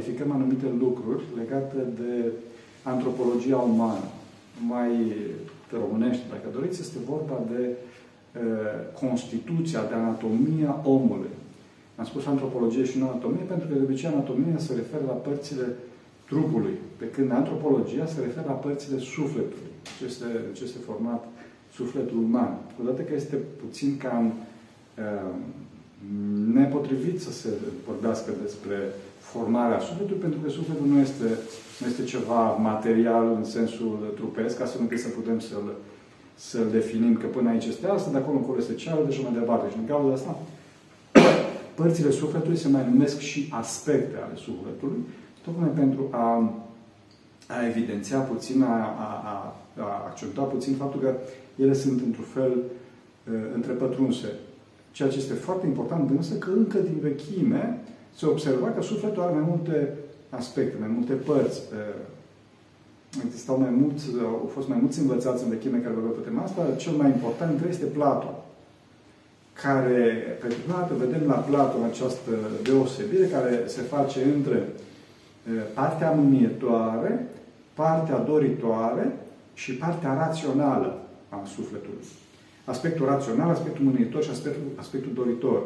clarificăm anumite lucruri legate de antropologia umană. Mai românește, dacă doriți, este vorba de uh, constituția, de anatomia omului. Am spus antropologie și nu anatomie, pentru că de obicei anatomia se referă la părțile trupului, pe când antropologia se referă la părțile sufletului. Ce este, ce este format sufletul uman. Cu toate că este puțin cam uh, nepotrivit să se vorbească despre formarea sufletului, pentru că sufletul nu este, nu este ceva material în sensul trupesc, ca să nu să putem să-l să definim că până aici este asta, de acolo încolo este cealaltă și mai departe. Și din cauza asta, părțile sufletului se mai numesc și aspecte ale sufletului, tocmai pentru a, a evidenția puțin, a, a, a accentua puțin faptul că ele sunt într-un fel uh, întrepătrunse. Ceea ce este foarte important însă că încă din vechime se observa că sufletul are mai multe aspecte, mai multe părți. Existau mai mulți, au fost mai mulți învățați în vechime care vorbeau pe tema asta. Cel mai important dintre este Platon, care, pe prima dată, vedem la Platon această deosebire care se face între partea mânietoare, partea doritoare și partea rațională a sufletului. Aspectul rațional, aspectul mânitor și aspectul, aspectul doritor.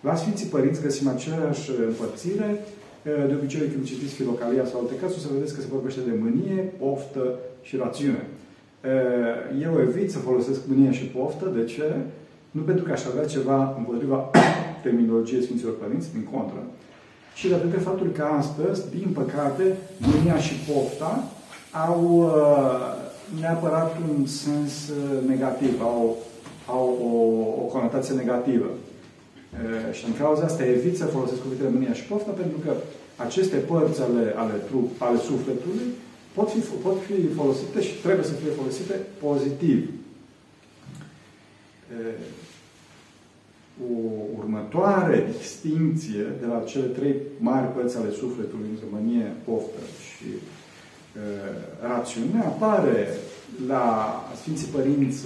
La Sfinții Părinți găsim aceeași împărțire. De obicei, când citiți Filocalia sau alte cazuri, să vedeți că se vorbește de mânie, poftă și rațiune. Eu evit să folosesc mânie și poftă. De ce? Nu pentru că aș avea ceva împotriva terminologiei Sfinților Părinți, din contră, și datorită faptului că astăzi, din păcate, mânia și pofta au neapărat un sens negativ, au, au o, o conotație negativă. Și în cauza asta evit să folosesc cuvintele mânia și pofta, pentru că aceste părți ale, ale, trup, ale sufletului pot fi, pot fi folosite și trebuie să fie folosite pozitiv. O următoare distinție de la cele trei mari părți ale sufletului, între mânie, poftă și rațiune, apare la Sfinții Părinți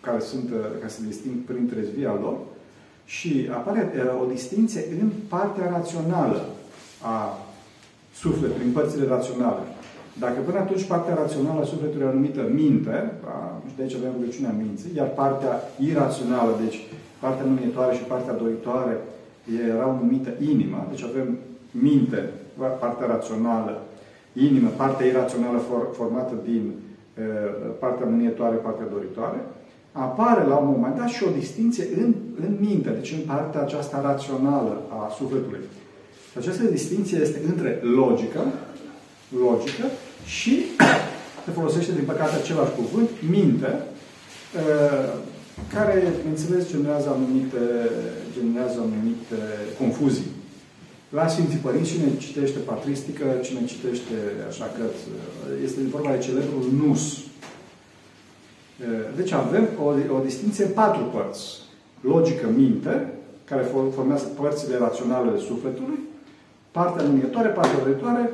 care, sunt, care se disting prin trezvia lor, și apare o distinție în partea rațională a sufletului, în părțile raționale. Dacă până atunci partea rațională a sufletului era numită minte, și de aici avem rugăciunea minții, iar partea irațională, deci partea numietoare și partea doritoare, erau numite inima, deci avem minte, partea rațională, inimă, partea irațională formată din partea mânietoare, partea doritoare, apare la un moment dat și o distinție în, în minte, deci în partea aceasta rațională a sufletului. Și această distinție este între logică, logică și se folosește, din păcate, același cuvânt, minte, uh, care, înțeles, generează anumite, generează anumite confuzii. La Sfinții Părinți, cine citește patristică, cine citește așa că este vorba de celebrul nus, deci avem o, o distinție în patru părți. Logică, minte, care formează părțile raționale ale sufletului, partea numietoare, partea oritoare,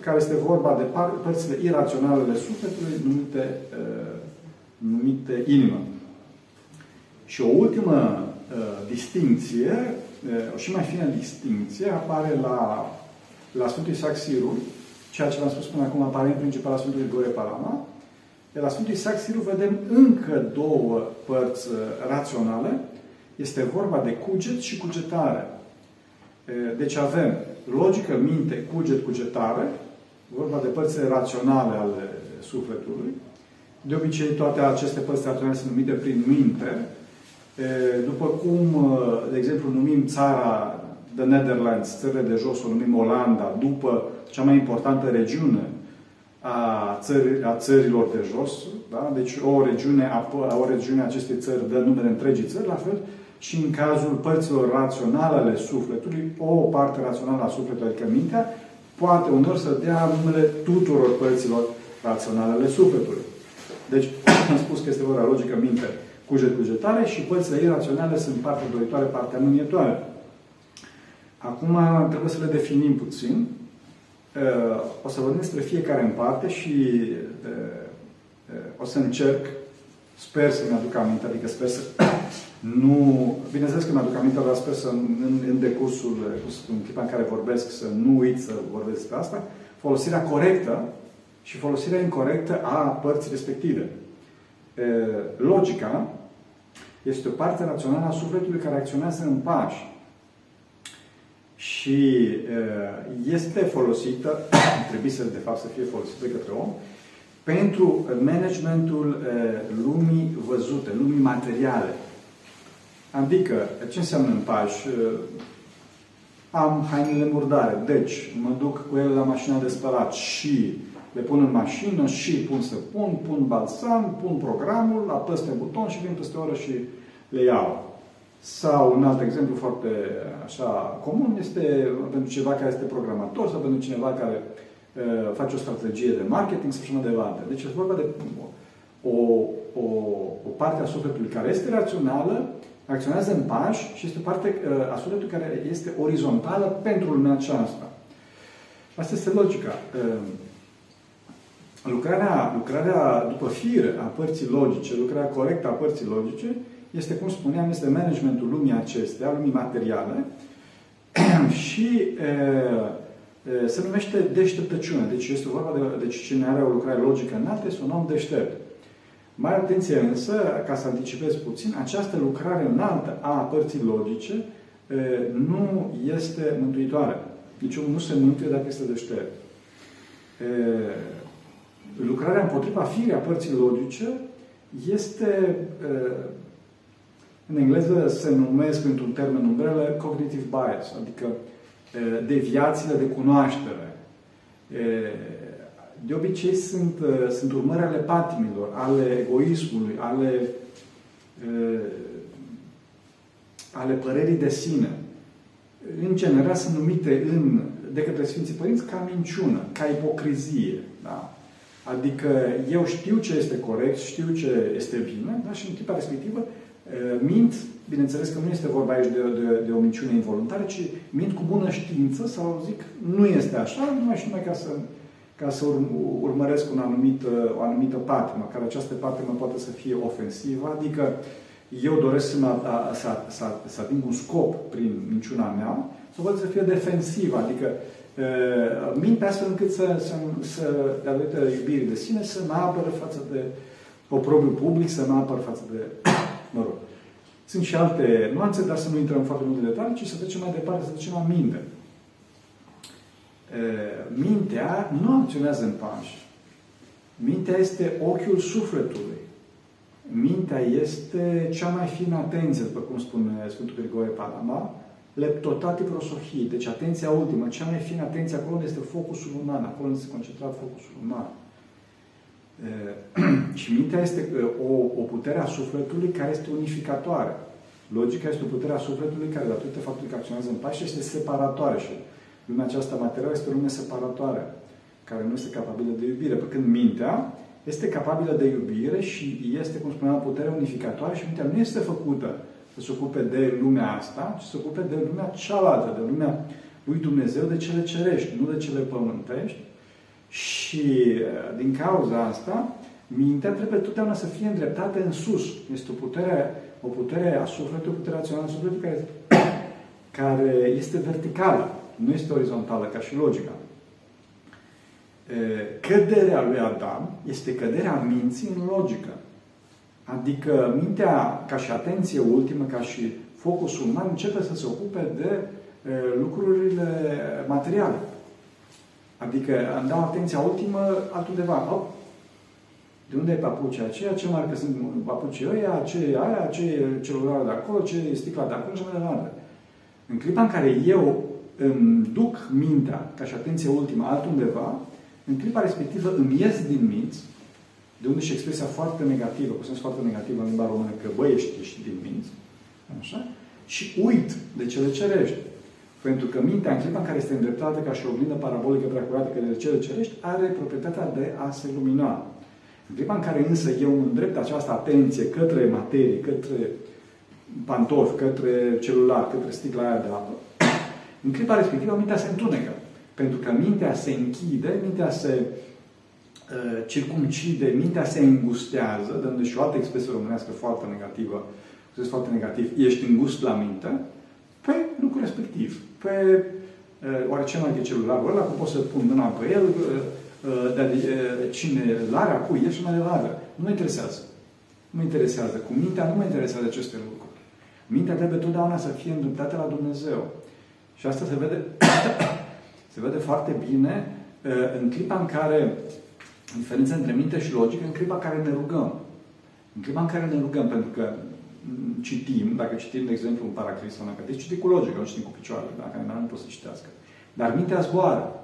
care este vorba de părțile iraționale ale sufletului, numite, uh, numite inimă. Și o ultimă uh, distinție, uh, o și mai fină distinție, apare la, la Sfântul Isaac Sirul, ceea ce v-am spus până acum apare în principal la Sfântul Grigore Palama, de la Sfântul Isaac Siru vedem încă două părți uh, raționale. Este vorba de cuget și cugetare. Deci avem logică, minte, cuget, cugetare, vorba de părțile raționale ale sufletului. De obicei, toate aceste părți raționale sunt numite prin minte. După cum, uh, de exemplu, numim țara de Netherlands, țările de jos, o numim Olanda, după cea mai importantă regiune a, țări, a țărilor de jos. Da? Deci o regiune, a, o regiune a acestei țări dă numele întregii țări, la fel și în cazul părților raționale ale sufletului, o parte rațională a sufletului, adică mintea, poate unor să dea numele tuturor părților raționale ale sufletului. Deci, am spus că este vorba logică minte, cuget, cugetare și părțile iraționale sunt partea doritoare, partea mânietoare. Acum trebuie să le definim puțin. O să vorbim despre fiecare în parte și o să încerc Sper să-mi aduc aminte, adică sper să nu... Bineînțeles că mi-aduc aminte, dar sper să în, în decursul, în clipa în care vorbesc, să nu uit să vorbesc despre asta, folosirea corectă și folosirea incorrectă a părții respective. Logica este o parte rațională a sufletului care acționează în pași. Și este folosită, trebuie să, de fapt, să fie folosită de către om, pentru managementul lumii văzute, lumii materiale. Adică, ce înseamnă în pași? Am hainele murdare, deci mă duc cu ele la mașina de spălat și le pun în mașină și pun să pun, pun balsam, pun programul, apăs pe buton și vin peste o oră și le iau. Sau un alt exemplu foarte așa comun este pentru cineva care este programator sau pentru cineva care uh, face o strategie de marketing sau așa mai departe. Deci este vorba de o, o, o parte a sufletului care este rațională, acționează în pași și este o parte uh, a sufletului care este orizontală pentru lumea aceasta. Asta este logica. Uh, lucrarea, lucrarea după fire a părții logice, lucrarea corectă a părții logice, este, cum spuneam, este managementul lumii acestea, lumii materiale, și e, e, se numește deșteptăciune. Deci este vorba de deci cine are o lucrare logică înaltă este un om deștept. Mai atenție însă, ca să anticipez puțin, această lucrare înaltă a părții logice e, nu este mântuitoare. Deci nu se mântuie dacă este deștept. E, lucrarea împotriva firii a părții logice este, în engleză se numesc, într-un termen umbrelă, cognitive bias, adică deviațiile de cunoaștere. De obicei sunt, sunt urmări ale patimilor, ale egoismului, ale, ale părerii de sine. În general sunt numite în, de către Sfinții Părinți ca minciună, ca ipocrizie. Da? Adică eu știu ce este corect, știu ce este bine, da? și în clipa respectivă mint, bineînțeles că nu este vorba aici de, de, de o minciune involuntară, ci mint cu bună știință sau zic nu este așa, numai și numai ca să, ca să urmăresc un anumit, o anumită patimă, care această patimă poate să fie ofensivă, adică eu doresc să, să, să, să ating un scop prin minciuna mea, sau poate să fie defensivă, adică minte astfel încât să, să, să datorită iubirii de sine, să mă apără față de oprobiul public, să mă apără față de... mă rog. Sunt și alte nuanțe, dar să nu intrăm foarte multe detalii, ci să trecem mai departe, să trecem la minte. Mintea nu acționează în pași. Mintea este ochiul sufletului. Mintea este cea mai fină atenție, după cum spune Sfântul Grigore Palama, leptotati prosohii, deci atenția ultimă, cea mai fină atenție, acolo unde este focusul uman, acolo unde este concentrat focusul uman. E, și mintea este o, o putere a sufletului care este unificatoare. Logica este o putere a sufletului care, datorită faptului că acționează în pași, este separatoare și lumea aceasta materială este o lume separatoare, care nu este capabilă de iubire. Pe când mintea este capabilă de iubire și este, cum spuneam, o putere unificatoare și mintea nu este făcută să se ocupe de lumea asta, ci să se ocupe de lumea cealaltă, de lumea lui Dumnezeu, de cele cerești, nu de cele pământești. Și din cauza asta, mintea trebuie totdeauna să fie îndreptată în sus. Este o putere, o putere a sufletului, o putere rațională a sufletului care, care este verticală, nu este orizontală, ca și logica. Căderea lui Adam este căderea minții în logică. Adică mintea, ca și atenție ultimă, ca și focusul uman, începe să se ocupe de e, lucrurile materiale. Adică îmi dau atenția ultimă altundeva. Oh, de unde e papucea aceea? Ce marcă sunt papucii ăia? Ce e aia? Ce e celularul de acolo? Ce e sticla de acolo? Și mai departe. În clipa în care eu îmi duc mintea ca și atenție ultimă altundeva, în clipa respectivă îmi ies din minți de unde și expresia foarte negativă, cu sens foarte negativ în limba română, că băi, ești, ești din minți. Așa? Și uit de cele cerești. Pentru că mintea, în clipa în care este îndreptată ca și o oglindă parabolică preacurată către cele cerești, are proprietatea de a se lumina. În clipa în care însă eu îmi îndrept această atenție către materie, către pantofi, către celular, către sticla aia de apă, în clipa respectivă mintea se întunecă. Pentru că mintea se închide, mintea se circumcide, mintea se îngustează, dându și o altă expresie românească foarte negativă, foarte negativ, ești îngust la minte, pe lucrul respectiv, pe oare ce mai e celularul ăla, cum pot să pun mâna pe el, dar cine l-are, a cui e și mai departe. Nu mă interesează. Nu mă interesează. Cu mintea nu mă interesează aceste lucruri. Mintea trebuie totdeauna să fie îndreptată la Dumnezeu. Și asta se vede, se vede foarte bine în clipa în care diferența între minte și logică, în clipa în care ne rugăm. În clipa în care ne rugăm, pentru că citim, dacă citim, de exemplu, un paraclis sau un academic, citim cu logică, nu citim cu picioarele, dacă nu pot să citească. Dar mintea zboară.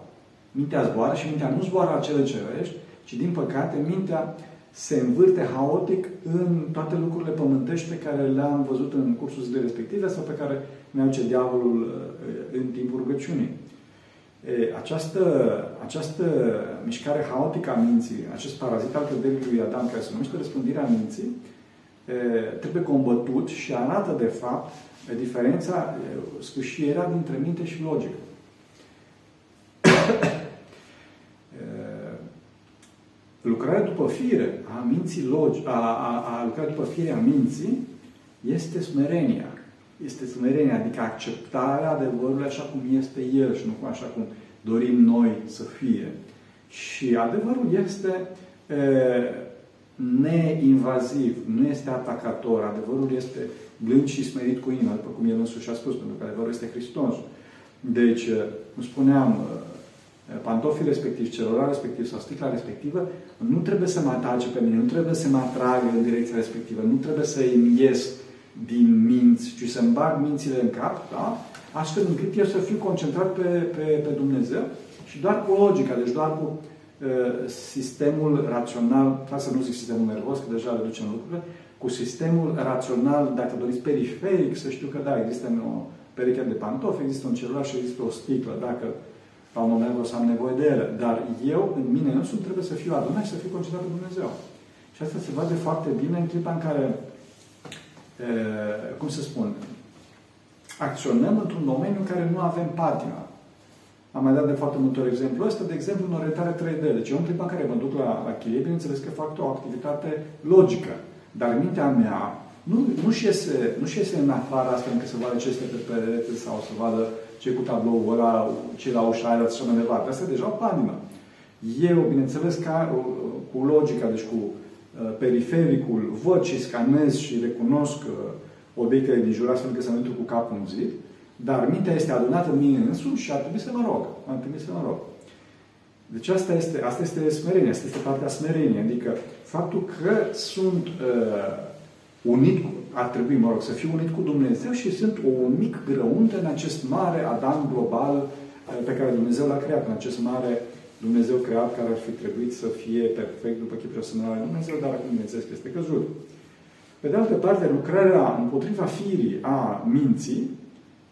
Mintea zboară și mintea nu zboară la cele cerești, ci, din păcate, mintea se învârte haotic în toate lucrurile pământești pe care le-am văzut în cursul zilei respective sau pe care mi-au ce diavolul uh, în timpul rugăciunii. Această, această mișcare haotică a minții, acest parazit al căderii lui Adam, care se numește răspândirea minții, trebuie combătut și arată, de fapt, diferența, sfârșierea dintre minte și logică. Lucrarea după fire a minții logi, a, a, a lucrarea după fire a minții este smerenia. Este smerenia, adică acceptarea adevărului așa cum este el și nu așa cum dorim noi să fie. Și adevărul este e, neinvaziv, nu este atacator, adevărul este blând și smerit cu inima, după cum el însuși a spus, pentru că adevărul este Hristos. Deci, cum spuneam, pantofii respectiv, celular respectiv sau sticla respectivă, nu trebuie să mă atace pe mine, nu trebuie să mă atragă în direcția respectivă, nu trebuie să îmi ies din minți, ci să-mi bag mințile în cap, da? astfel încât eu să fiu concentrat pe, pe, pe Dumnezeu și doar cu logica, deci doar cu uh, sistemul rațional, ca să nu zic sistemul nervos, că deja reducem lucrurile, cu sistemul rațional, dacă doriți periferic, să știu că da, există o pereche de pantofi, există un celular și există o sticlă. Dacă la un moment o să am nevoie de ele. Dar eu, în mine însumi, trebuie să fiu adunat și să fiu concentrat pe Dumnezeu. Și asta se vede foarte bine în clipa în care, e, cum să spun, acționăm într-un domeniu în care nu avem patina. Am mai dat de foarte multe ori exemplu ăsta, de exemplu, în orientare 3D. Deci eu în clipa în care mă duc la, la chirie, bineînțeles că fac o activitate logică. Dar mintea mea nu, nu-și iese, nu-și iese în afara asta încât să vadă ce este pe perete sau să vadă ce cu tabloul ăla, ce la ușa aia, și așa mai departe. Asta e deja o pagină. Eu, bineînțeles, ca, cu logica, deci cu uh, perifericul, văd și scanez și recunosc uh, obiectele din jur, astfel încât să nu intru cu capul în zid, dar mintea este adunată în mine însuși și ar trebui să mă rog. Ar trebui să mă rog. Deci asta este, asta este smerenia, asta este partea smerenie. Adică faptul că sunt uh, unit cu, ar trebui, mă rog, să fiu unit cu Dumnezeu și sunt un mic grăunt în acest mare Adam global eh, pe care Dumnezeu l-a creat, în acest mare Dumnezeu creat care ar fi trebuit să fie perfect după chipul și asemănarea Dumnezeu, dar acum Dumnezeu este căzut. Pe de altă parte, lucrarea împotriva firii a minții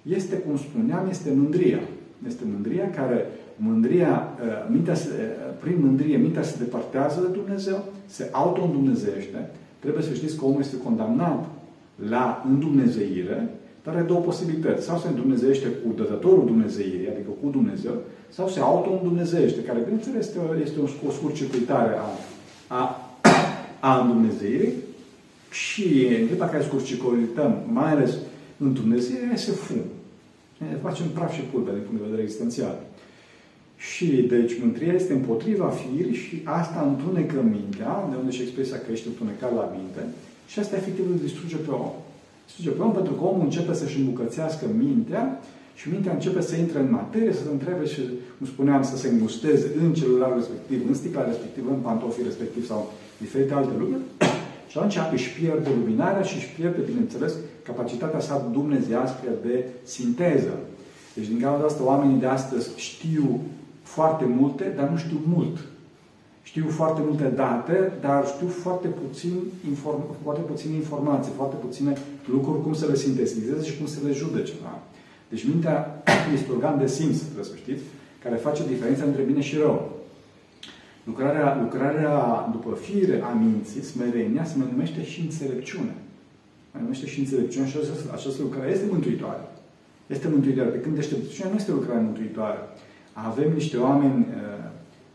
este, cum spuneam, este mândria. Este mândria care, mândria, eh, mintea se, eh, prin mândrie, mintea se departează de Dumnezeu, se auto-îndumnezește, Trebuie să știți că omul este condamnat la îndumnezeire, dar are două posibilități. Sau se îndumnezeiește cu dătătorul Dumnezeirii, adică cu Dumnezeu, sau se auto-îndumnezeiește, care, bineînțeles, este, este o, o scurcircuitare a, a, a îndumnezeirii și în clipa care scurcircuităm, mai ales în Dumnezeu, se fum. Ne facem praf și pulbe din punct de vedere existențial. Și, deci, mântria este împotriva firii și asta întunecă mintea, de unde și expresia că ești întunecat la minte, și asta efectiv îl distruge pe om. Distruge pe om pentru că omul începe să-și îmbucățească mintea și mintea începe să intre în materie, să se întrebe și, cum spuneam, să se îngusteze în celularul respectiv, în sticla respectivă, în pantofii respectiv sau diferite alte lucruri. Și atunci își pierde luminarea și își pierde, bineînțeles, capacitatea sa dumnezească de sinteză. Deci, din cauza asta, oamenii de astăzi știu foarte multe, dar nu știu mult. Știu foarte multe date, dar știu foarte puțin, inform, foarte puține informații, foarte puține lucruri, cum să le sintetizeze și cum să le judece. Da? Deci mintea este organ de simț, trebuie să știți, care face diferența între bine și rău. Lucrarea, lucrarea după fire a minții, smerenia, se numește și înțelepciune. Se numește și înțelepciune și această, această lucrare este mântuitoare. Este mântuitoare. Pe când deștepciunea nu este lucrare mântuitoare avem niște oameni uh,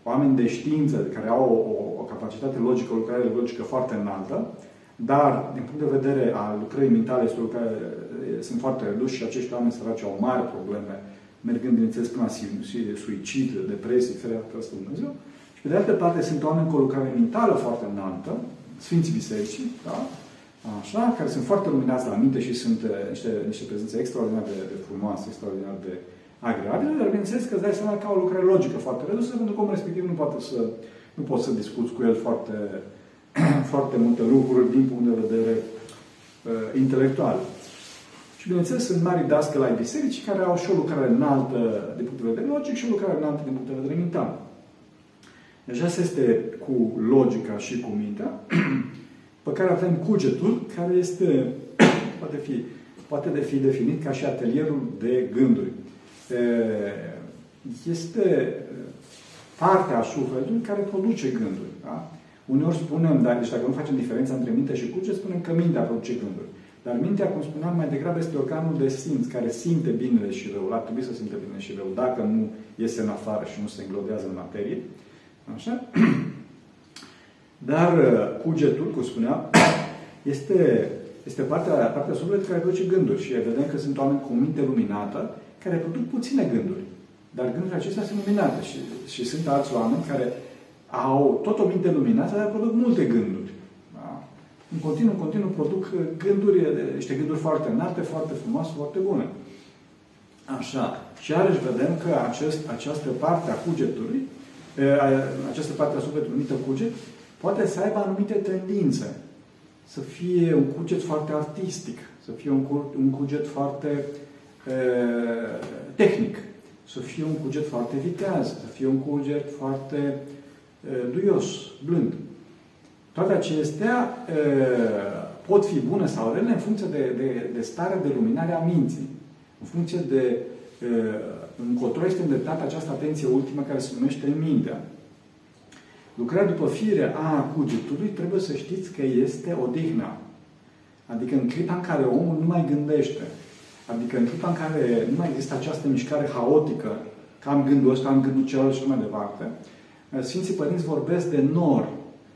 oameni de știință care au o, o, o capacitate logică, o lucrare logică foarte înaltă, dar, din punct de vedere al lucrării mentale, este o lucrare, sunt foarte reduși și acești oameni săraci au mari probleme, mergând, bineînțeles, până la suicid, depresie, ferească Dumnezeu. Și pe de altă parte sunt oameni cu o lucrare mentală foarte înaltă, Sfinții Bisericii, da? Așa, care sunt foarte luminați la minte și sunt uh, niște, niște prezențe extraordinar de, de frumoase, extraordinar de agreabile, dar bineînțeles că îți dai seama că au o lucrare logică foarte redusă, pentru că omul respectiv nu poate să, nu poți să discuți cu el foarte, foarte multe lucruri din punct de vedere uh, intelectual. Și bineînțeles sunt mari dascăli ai bisericii care au și o lucrare înaltă din punct de vedere logic și o lucrare înaltă din punct de vedere mental. Deci asta este cu logica și cu mintea, pe care avem cugetul, care este, poate fi, poate de fi definit ca și atelierul de gânduri. Este partea a sufletului care produce gânduri. Da? Uneori spunem, dar, deci dacă nu facem diferența între minte și cuget, spunem că mintea produce gânduri. Dar mintea, cum spuneam, mai degrabă este organul de simț, care simte binele și răul. Ar trebui să simte bine și rău, dacă nu iese în afară și nu se înglodează în materie. Așa? Dar uh, cugetul, cum spuneam, este, este partea, partea sufletului care produce gânduri. Și vedem că sunt oameni cu minte luminată care produc puține gânduri. Dar gândurile acestea sunt luminate. Și, și sunt alți oameni care au tot o minte luminată, dar produc multe gânduri. Da? În continuu, în continuu produc gânduri, niște gânduri foarte înalte, foarte frumoase, foarte bune. Așa. Și iarăși vedem că acest, această parte a cugetului această parte a sufletului numită cuget, poate să aibă anumite tendințe. Să fie un cuget foarte artistic, să fie un, un cuget foarte e, tehnic, să fie un cuget foarte viteaz, să fie un cuget foarte e, duios, blând. Toate acestea e, pot fi bune sau rele în funcție de, de, de starea de luminare a minții, în funcție de încotro este îndreptată această atenție ultimă care se numește mintea. Lucrarea după fire a cugetului trebuie să știți că este odihna. Adică în clipa în care omul nu mai gândește, adică în clipa în care nu mai există această mișcare haotică, că am gândul ăsta, am gândul celălalt și mai departe, Sfinții Părinți vorbesc de nor.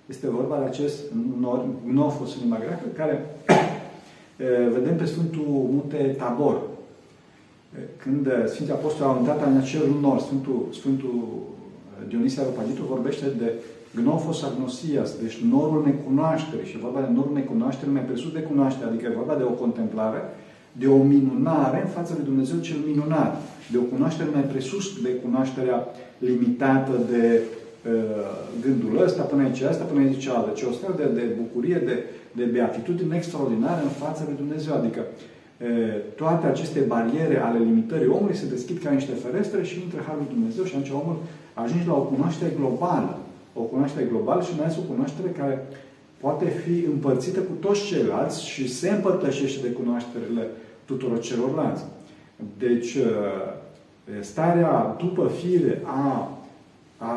Este vorba de acest nor, gnofos în limba greacă, care vedem pe Sfântul Munte Tabor, când Sfinții Apostoli au intrat în acel nor, Sfântul, Sfântul Dionisie Aropagitul vorbește de gnofos agnosias, deci norul necunoașterii. Și vorba de norul necunoașterii mai presus de cunoaștere, adică e vorba de o contemplare, de o minunare în fața lui Dumnezeu cel minunat, de o cunoaștere mai presus de cunoașterea limitată de uh, gândul ăsta, până aici asta, până aici cealaltă, ci o stare de, de bucurie, de, de beatitudine extraordinară în fața lui Dumnezeu. Adică toate aceste bariere ale limitării omului se deschid ca niște ferestre și intră Harul Dumnezeu și atunci omul ajunge la o cunoaștere globală. O cunoaștere globală și mai ales o cunoaștere care poate fi împărțită cu toți ceilalți și se împărtășește de cunoașterile tuturor celorlalți. Deci, starea după fire a, a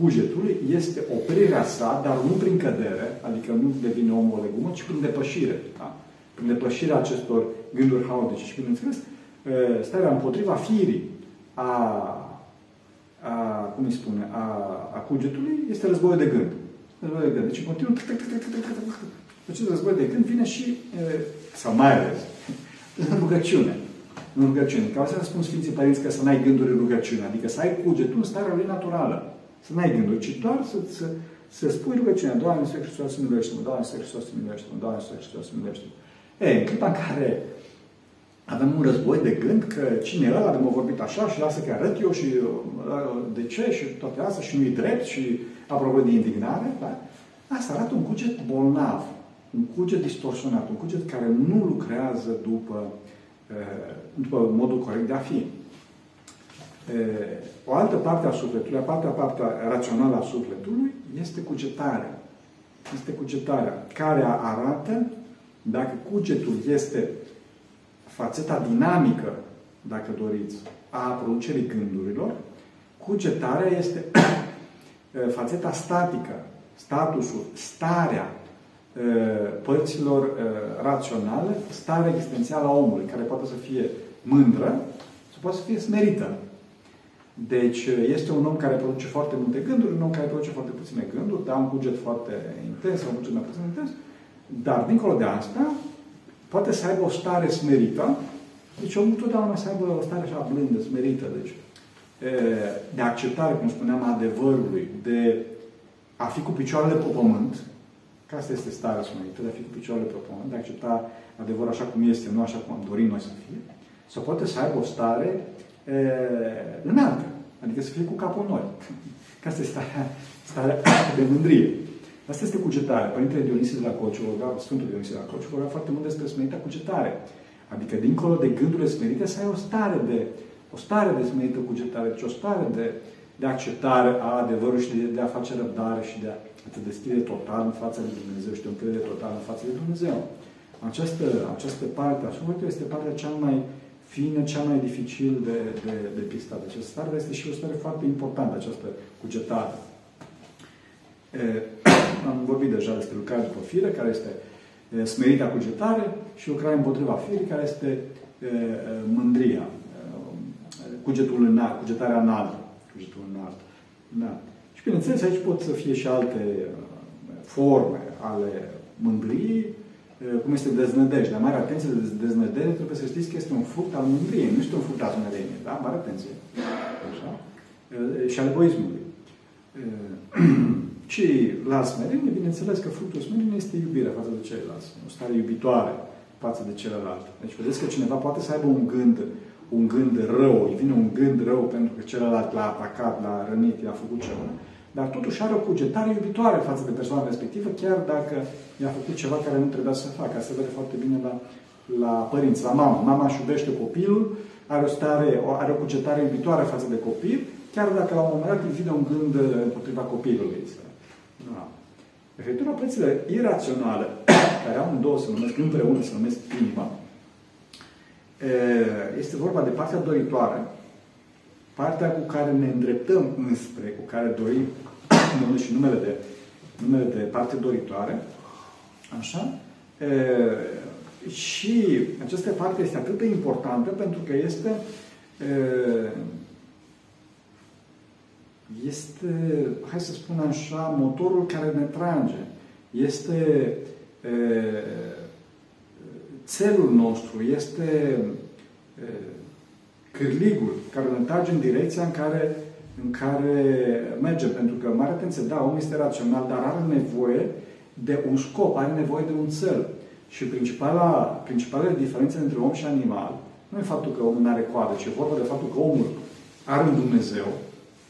cugetului este oprirea sa, dar nu prin cădere, adică nu devine omul o legumă, ci prin depășire. Da? prin depășirea acestor gânduri haotice. Și, bineînțeles, starea împotriva firii a, a cum îi spune, a, a cugetului este războiul de gând. Războiul de gând. Deci, în continuu, acest război de gând vine și, sau mai ales, în rugăciune. În rugăciune. Ca să spun Sfinții Părinți că să n-ai gânduri în rugăciune. Adică să ai cugetul în starea lui naturală. Să n-ai gânduri, ci doar să, să, să spui rugăciunea. Doamne, Sfântul Hristos, miluiește-mă! Doamne, Sfântul Hristos, miluiește-mă! Doamne, Sfântul Hristos, miluiește-mă! E, în clipa în care avem un război de gând că cine e ăla de mă vorbit așa și lasă că arăt eu și uh, de ce și toate astea și nu-i drept și apropo de indignare, da? Asta arată un cuget bolnav, un cuget distorsionat, un cuget care nu lucrează după, uh, după modul corect de a fi. Uh, o altă parte a sufletului, a partea, partea rațională a sufletului, este cugetarea. Este cugetarea, care arată dacă cugetul este fațeta dinamică, dacă doriți, a producerii gândurilor, cugetarea este fațeta statică, statusul, starea părților raționale, starea existențială a omului, care poate să fie mândră sau poate să fie smerită. Deci este un om care produce foarte multe gânduri, un om care produce foarte puține gânduri, dar un cuget foarte intens, un cuget mai puțin intens. Dar, dincolo de asta, poate să aibă o stare smerită. Deci omul totdeauna să aibă o stare așa blândă, smerită. Deci, de acceptare, cum spuneam, adevărului, de a fi cu picioarele pe pământ, că asta este starea smerită, de a fi cu picioarele pe pământ, de a accepta adevărul așa cum este, nu așa cum am dorit noi să fie, sau poate să aibă o stare e, înaltă, adică să fie cu capul noi. Că asta este starea, starea de mândrie. Asta este cugetare. Părintele Dionisie de la Colciu, Sfântul Dionisie de la Colciu, vorbea foarte mult despre smerita cugetare. Adică, dincolo de gândurile smerite, să ai o stare de, o stare de smerită cugetare, deci o stare de, de acceptare a adevărului și de, de a face răbdare și de a te deschide total în fața lui Dumnezeu și de o încredere total în fața lui Dumnezeu. Această, această parte a sufletului este partea cea mai fină, cea mai dificil de, de, de pistat. Această stare este și o stare foarte importantă, această cugetare. E, am vorbit deja despre lucrarea după fire, care este smerita cugetare și lucrarea împotriva firii, care este e, mândria, cugetul înalt, cugetarea înaltă. Cugetul înalt. Da. Și bineînțeles, aici pot să fie și alte forme ale mândriei, cum este deznădejdea. Mare atenție de deznădejde, trebuie să știți că este un fruct al mândriei, nu este un fruct al smereniei. Da? Mare atenție. Așa? Și al egoismului. Și la smerenie, bineînțeles că fructul smereniei este iubirea față de ceilalți. O stare iubitoare față de celălalt. Deci vedeți că cineva poate să aibă un gând, un gând rău, îi vine un gând rău pentru că celălalt l-a atacat, l-a rănit, i-a făcut ceva dar totuși are o cugetare iubitoare față de persoana respectivă, chiar dacă i-a făcut ceva care nu trebuia să facă. Asta se vede foarte bine la, la părinți, la mamă. Mama își iubește copilul, are o, stare, are o cugetare iubitoare față de copil, chiar dacă la un moment dat îi vine un gând împotriva copilului. Da. Referitor la părțile iraționale, care au în două se numesc împreună, se numesc inima, este vorba de partea doritoare, partea cu care ne îndreptăm înspre, cu care dorim, și numele de, numele de parte doritoare, așa, e, și această parte este atât de importantă pentru că este e, este, hai să spun așa, motorul care ne trage. Este e, țelul nostru, este e, cârligul care îl întrage în direcția în care, în care merge. Pentru că, mare atenție, da, omul este rațional, dar are nevoie de un scop, are nevoie de un cel. Și principala, principalele diferențe între om și animal nu e faptul că omul nu are coadă, ci e vorba de faptul că omul are un Dumnezeu,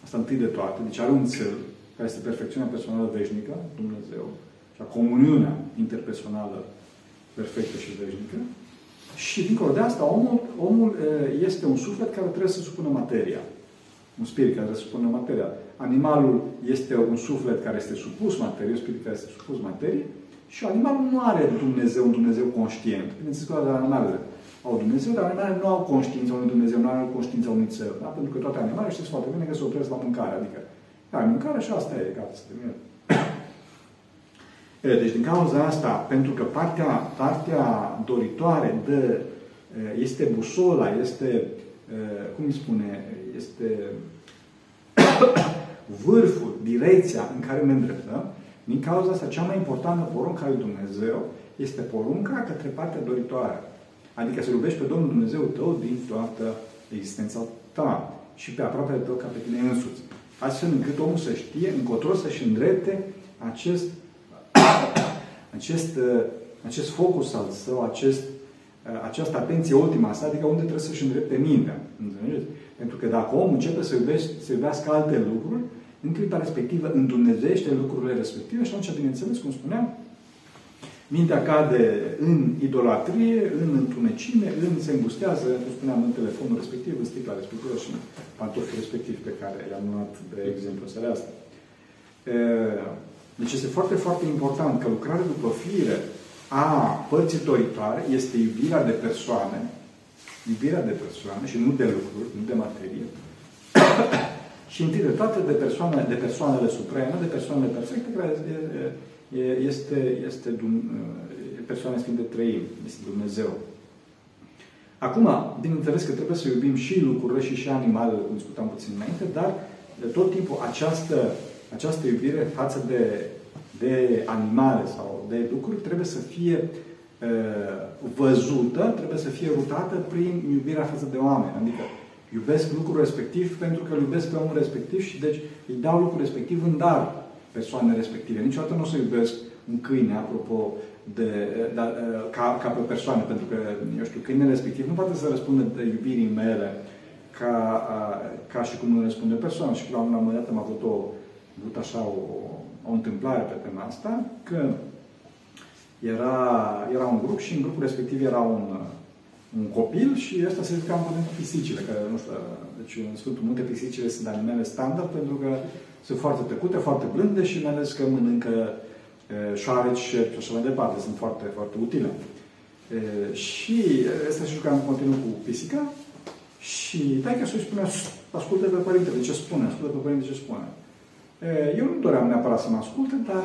asta întâi de toate, deci are un cel, care este perfecțiunea personală veșnică, Dumnezeu, și a comuniunea interpersonală perfectă și veșnică, și dincolo de asta, omul, omul este un suflet care trebuie să supună materia. Un spirit care trebuie să supună materia. Animalul este un suflet care este supus materie, un spirit care este supus materie. Și animalul nu are Dumnezeu, un Dumnezeu conștient. Bineînțeles că animalele au Dumnezeu, dar animalele nu au conștiința unui Dumnezeu, nu au conștiința unui țăr. Da? Pentru că toate animalele știți foarte bine că se opresc la mâncare. Adică, da, mâncare și asta e, gata, să termină. Deci, din cauza asta, pentru că partea, partea doritoare de, este busola, este, cum îi spune, este vârful, direcția în care ne îndreptăm, din cauza asta, cea mai importantă poruncă a lui Dumnezeu este porunca către partea doritoare. Adică să iubești pe Domnul Dumnezeu tău din toată existența ta și pe aproape tău ca pe tine însuți. Astfel încât omul să știe încotro să-și îndrepte acest acest, uh, acest focus al său, acest, uh, această atenție ultima sa, adică unde trebuie să-și îndrepte mintea. Înțelegeți? Pentru că dacă omul începe să, iubește, să iubească alte lucruri, în clipa respectivă îndumnezește lucrurile respective și atunci, bineînțeles, cum spuneam, mintea cade în idolatrie, în întunecime, în se îngustează, cum spuneam, în telefonul respectiv, în sticla respectivă și în pantofii respectiv pe care i-am luat de exemplu seara asta. Deci este foarte, foarte important că lucrarea după fire a părții doritoare este iubirea de persoane, iubirea de persoane și nu de lucruri, nu de materie, și întâi de toate de, persoane, de persoanele supreme, de persoanele perfecte, care este, este persoana Sfinte Trăim, este Dumnezeu. Acum, bineînțeles că trebuie să iubim și lucrurile și și animalele, cum discutam puțin înainte, dar de tot timpul această, această iubire față de, de animale sau de lucruri trebuie să fie uh, văzută, trebuie să fie rutată prin iubirea față de oameni. Adică iubesc lucrul respectiv pentru că îl iubesc pe omul respectiv și deci îi dau lucrul respectiv în dar persoane respective. Niciodată nu o să iubesc un câine, apropo, de, de, ca, ca pe persoane, pentru că, eu știu, câinele respectiv nu poate să răspundă de iubirii mele ca, ca și cum îmi răspunde o persoană. Și la un moment dat am avut, o, avut așa o, o întâmplare pe tema asta, că era, era un grup și în grupul respectiv era un, un copil și ăsta se juca în cu pisicile, care nu știu, deci în Sfântul Munte pisicile sunt animale standard pentru că sunt foarte tăcute, foarte blânde și mai ales că mănâncă șoareci și așa mai departe. Sunt foarte, foarte utile. Și ăsta se juca în continuu cu pisica și taică să-i spunea, ascultă pe părintele ce spune, ascultă pe părintele ce spune. Eu nu doream neapărat să mă asculte, dar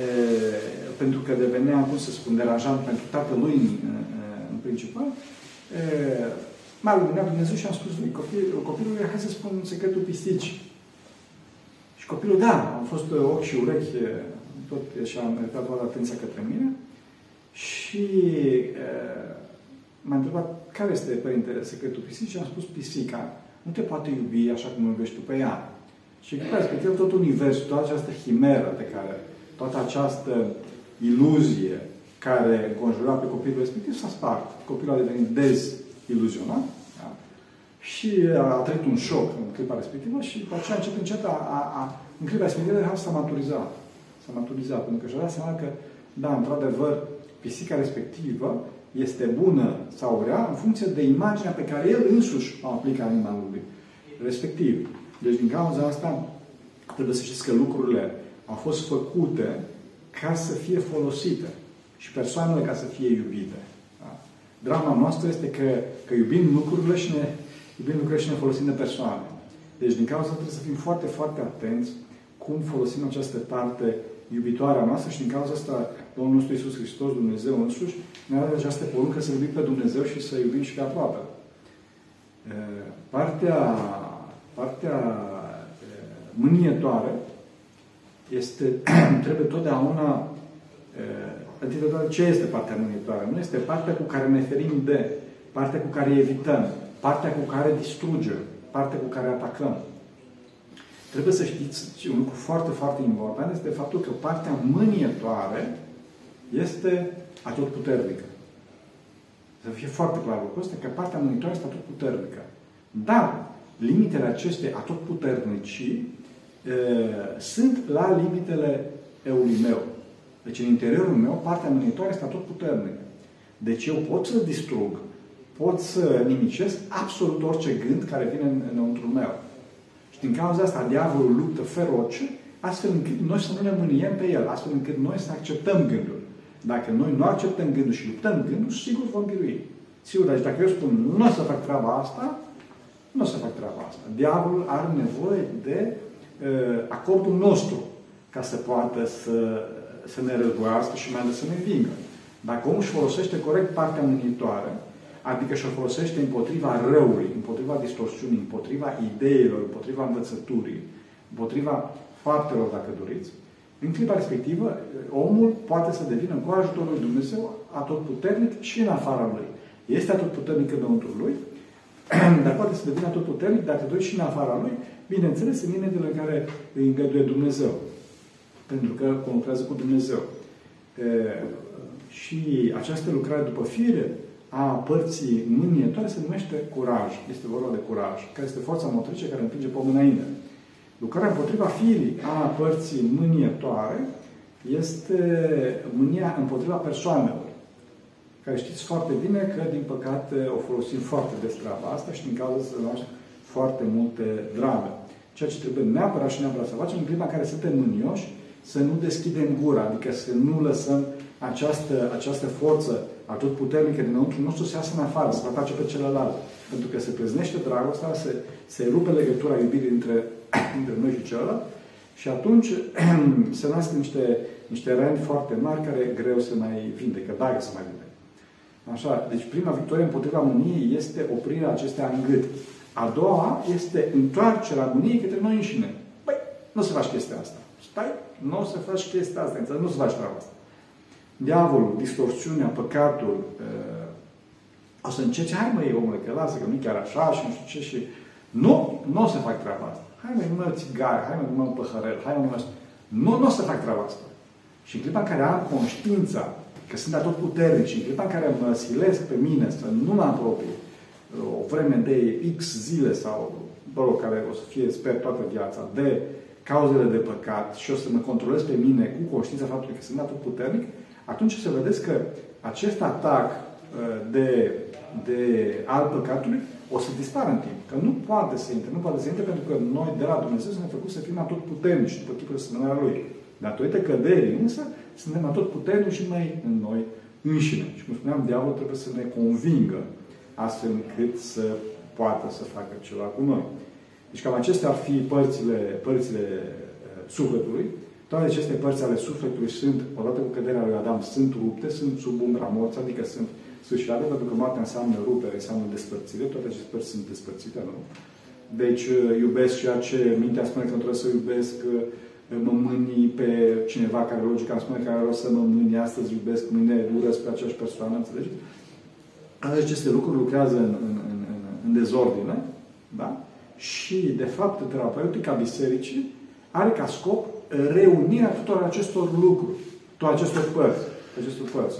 e, pentru că devenea, cum să spun, deranjant pentru tatălui în, în principal, m-a luminat Dumnezeu și am spus lui copil, copilului, hai să spun secretul pisicii. Și copilul, da, am fost ochi și urechi, tot și am meritat toată atenția către mine. Și uh, m-a întrebat care este, părintele, secretul pisicii și am spus pisica nu te poate iubi așa cum iubești tu pe ea. Și că el tot universul, toată această himeră pe care, toată această iluzie care conjura pe copilul respectiv s-a spart. Copilul a devenit deziluzionat da? și a trăit un șoc în clipa respectivă și după aceea încet, încet, a, a, a, în clipa respectivă s-a maturizat. S-a maturizat, pentru că și-a dat seama că, da, într-adevăr, pisica respectivă este bună sau rea în funcție de imaginea pe care el însuși o aplică animalului respectiv. Deci, din cauza asta, trebuie să știți că lucrurile au fost făcute ca să fie folosite și persoanele ca să fie iubite. Da? Drama noastră este că, că iubim lucrurile și ne, iubim lucrurile și ne folosim de persoane. Deci, din cauza asta, trebuie să fim foarte, foarte atenți cum folosim această parte iubitoarea noastră și din cauza asta Domnul nostru Iisus Hristos, Dumnezeu însuși, ne-a dat această poruncă să iubim pe Dumnezeu și să iubim și pe aproape. Partea, partea mânietoare este, trebuie totdeauna Întâi de ce este partea mânietoare? Nu este partea cu care ne ferim de, partea cu care evităm, partea cu care distrugem, partea cu care atacăm. Trebuie să știți un lucru foarte, foarte important este faptul că partea mânietoare este atotputernică. Să fie foarte clar lucrul ăsta, că partea mânietoare este atotputernică. Dar limitele acestei atotputernici e, sunt la limitele eului meu. Deci în interiorul meu, partea mânitoare este tot puternică. Deci eu pot să distrug, pot să nimicesc absolut orice gând care vine în, înăuntru meu. Și din cauza asta, diavolul luptă feroce, astfel încât noi să nu ne mâniem pe el, astfel încât noi să acceptăm gândul. Dacă noi nu acceptăm gândul și luptăm gândul, sigur vom birui. Sigur, deci dacă eu spun, nu o să fac treaba asta, nu o să fac treaba asta. Diavolul are nevoie de uh, acordul nostru ca să poată să să ne războiască și mai ales să ne învingă. Dacă omul își folosește corect partea mânitoare, adică și-o folosește împotriva răului, împotriva distorsiunii, împotriva ideilor, împotriva învățăturii, împotriva faptelor, dacă doriți, în clipa respectivă, omul poate să devină cu ajutorul lui Dumnezeu atotputernic și în afara lui. Este atotputernic înăuntru lui, dar poate să devină atotputernic, dacă doriți, și în afara lui, bineînțeles, în limitele în care îi îngăduie Dumnezeu pentru că lucrează cu Dumnezeu. E, și această lucrare după fire a părții mânietoare se numește curaj. Este vorba de curaj, care este forța motrice care împinge pomul înainte. Lucrarea împotriva firii a părții mânietoare este mânia împotriva persoanelor. Care știți foarte bine că, din păcate, o folosim foarte des treaba asta și din cauza să cunoaște foarte multe drame. Ceea ce trebuie neapărat și neapărat să facem în clipa în care suntem mânioși să nu deschidem gura, adică să nu lăsăm această, această forță atât puternică dinăuntru nostru să iasă în afară, să atace pe celălalt. Pentru că se preznește dragostea, se, se rupe legătura iubirii între, între noi și celălalt și atunci se nasc niște, niște rani foarte mari care e greu să mai vindecă, dacă să mai vindecă. Așa, deci prima victorie împotriva mâniei este oprirea acestea în gât. A doua este întoarcerea mâniei către noi înșine. Păi, nu se faci chestia asta. Stai, nu o să faci chestia asta, înțeleg? nu o să faci treaba asta. Diavolul, distorsiunea, păcatul, uh, o să încerci, hai măi, omule, că lasă, că nu chiar așa și nu știu ce și... Nu, nu o să fac treaba asta. Hai măi, nu mă țigare, hai măi, nu mă păhărel, hai măi, nu mă... Nu, nu o să fac treaba asta. Și în clipa în care am conștiința că sunt atot puternic și în clipa în care mă silesc pe mine să nu mă apropii o vreme de X zile sau, mă rog, care o să fie, sper, toată viața, de cauzele de păcat și o să mă controlez pe mine cu conștiința faptului că sunt atot puternic, atunci o să vedeți că acest atac uh, de, de al păcatului o să dispară în timp. Că nu poate să intre, nu poate să intre pentru că noi de la Dumnezeu suntem făcut să fim atot puternici după chipul asemănarea Lui. Datorită căderii însă, suntem atot puternici numai în noi înșine. Și cum spuneam, diavolul trebuie să ne convingă astfel încât să poată să facă ceva cu noi. Deci cam acestea ar fi părțile, părțile uh, sufletului. Toate aceste părți ale sufletului sunt, odată cu căderea lui Adam, sunt rupte, sunt sub umbra morții, adică sunt sfârșitate, pentru că moartea înseamnă rupere, înseamnă despărțire, toate aceste părți sunt despărțite, nu? Deci uh, iubesc ceea ce mintea spune că nu trebuie să iubesc, uh, mă mâni pe cineva care logica îmi spune că are rost să mă mâni astăzi, iubesc, mâine urăsc pe aceeași persoană, înțelegeți? Aceste lucruri lucrează în, în, în, în, în dezordine, da? Și, de fapt, terapeutica bisericii are ca scop reunirea tuturor acestor lucruri, tuturor acestor părți, acestor părți.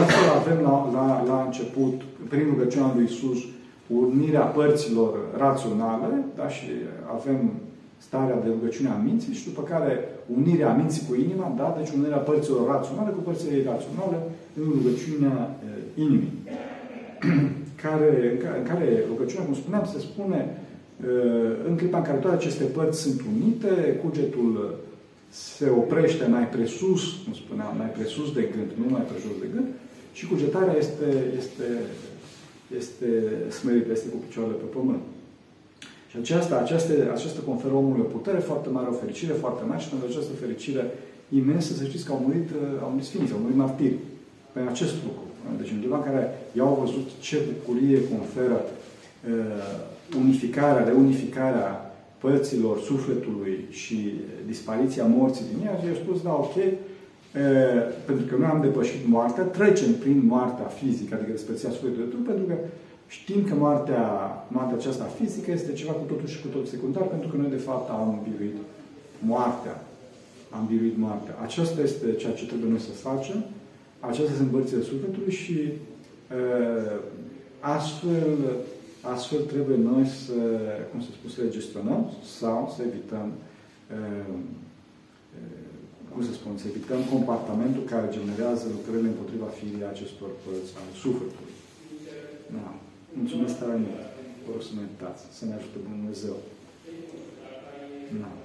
Astfel avem la, la, la început, prin rugăciunea lui Isus, unirea părților raționale, da? și avem starea de rugăciune a minții și după care unirea minții cu inima, da? deci unirea părților raționale cu părțile iraționale în rugăciunea uh, inimii. care, în, care, în care rugăciunea, cum spuneam, se spune uh, în clipa în care toate aceste părți sunt unite, cugetul se oprește mai presus, cum spuneam, mai presus de gând, nu mai presus de gând, și cugetarea este, este, este smerită, este cu picioarele pe pământ. Și aceasta, aceasta, aceasta conferă omului o putere foarte mare, o fericire foarte mare și pentru această fericire imensă, să știți că au murit, au murit sfinți, au murit martiri pe acest lucru. Deci în clipa în care i-au văzut ce bucurie conferă uh, unificarea, reunificarea părților sufletului și dispariția morții din ea, și i-au spus, da, ok, uh, pentru că noi am depășit moartea, trecem prin moartea fizică, adică despărțirea sufletului de trup, pentru că Știm că moartea, moartea aceasta fizică este ceva cu totul și cu totul secundar, pentru că noi, de fapt, am biruit moartea. Am biruit moartea. Aceasta este ceea ce trebuie noi să facem. Acestea sunt bărțile sufletului și uh, astfel, astfel trebuie noi să, cum să spun, să le gestionăm sau să evităm uh, cum să spun, să evităm comportamentul care generează lucrările împotriva firii acestor părți ale sufletului. Da. Mulțumesc tare mult. Vă rog să meditați. Să ne ajute Dumnezeu. Da.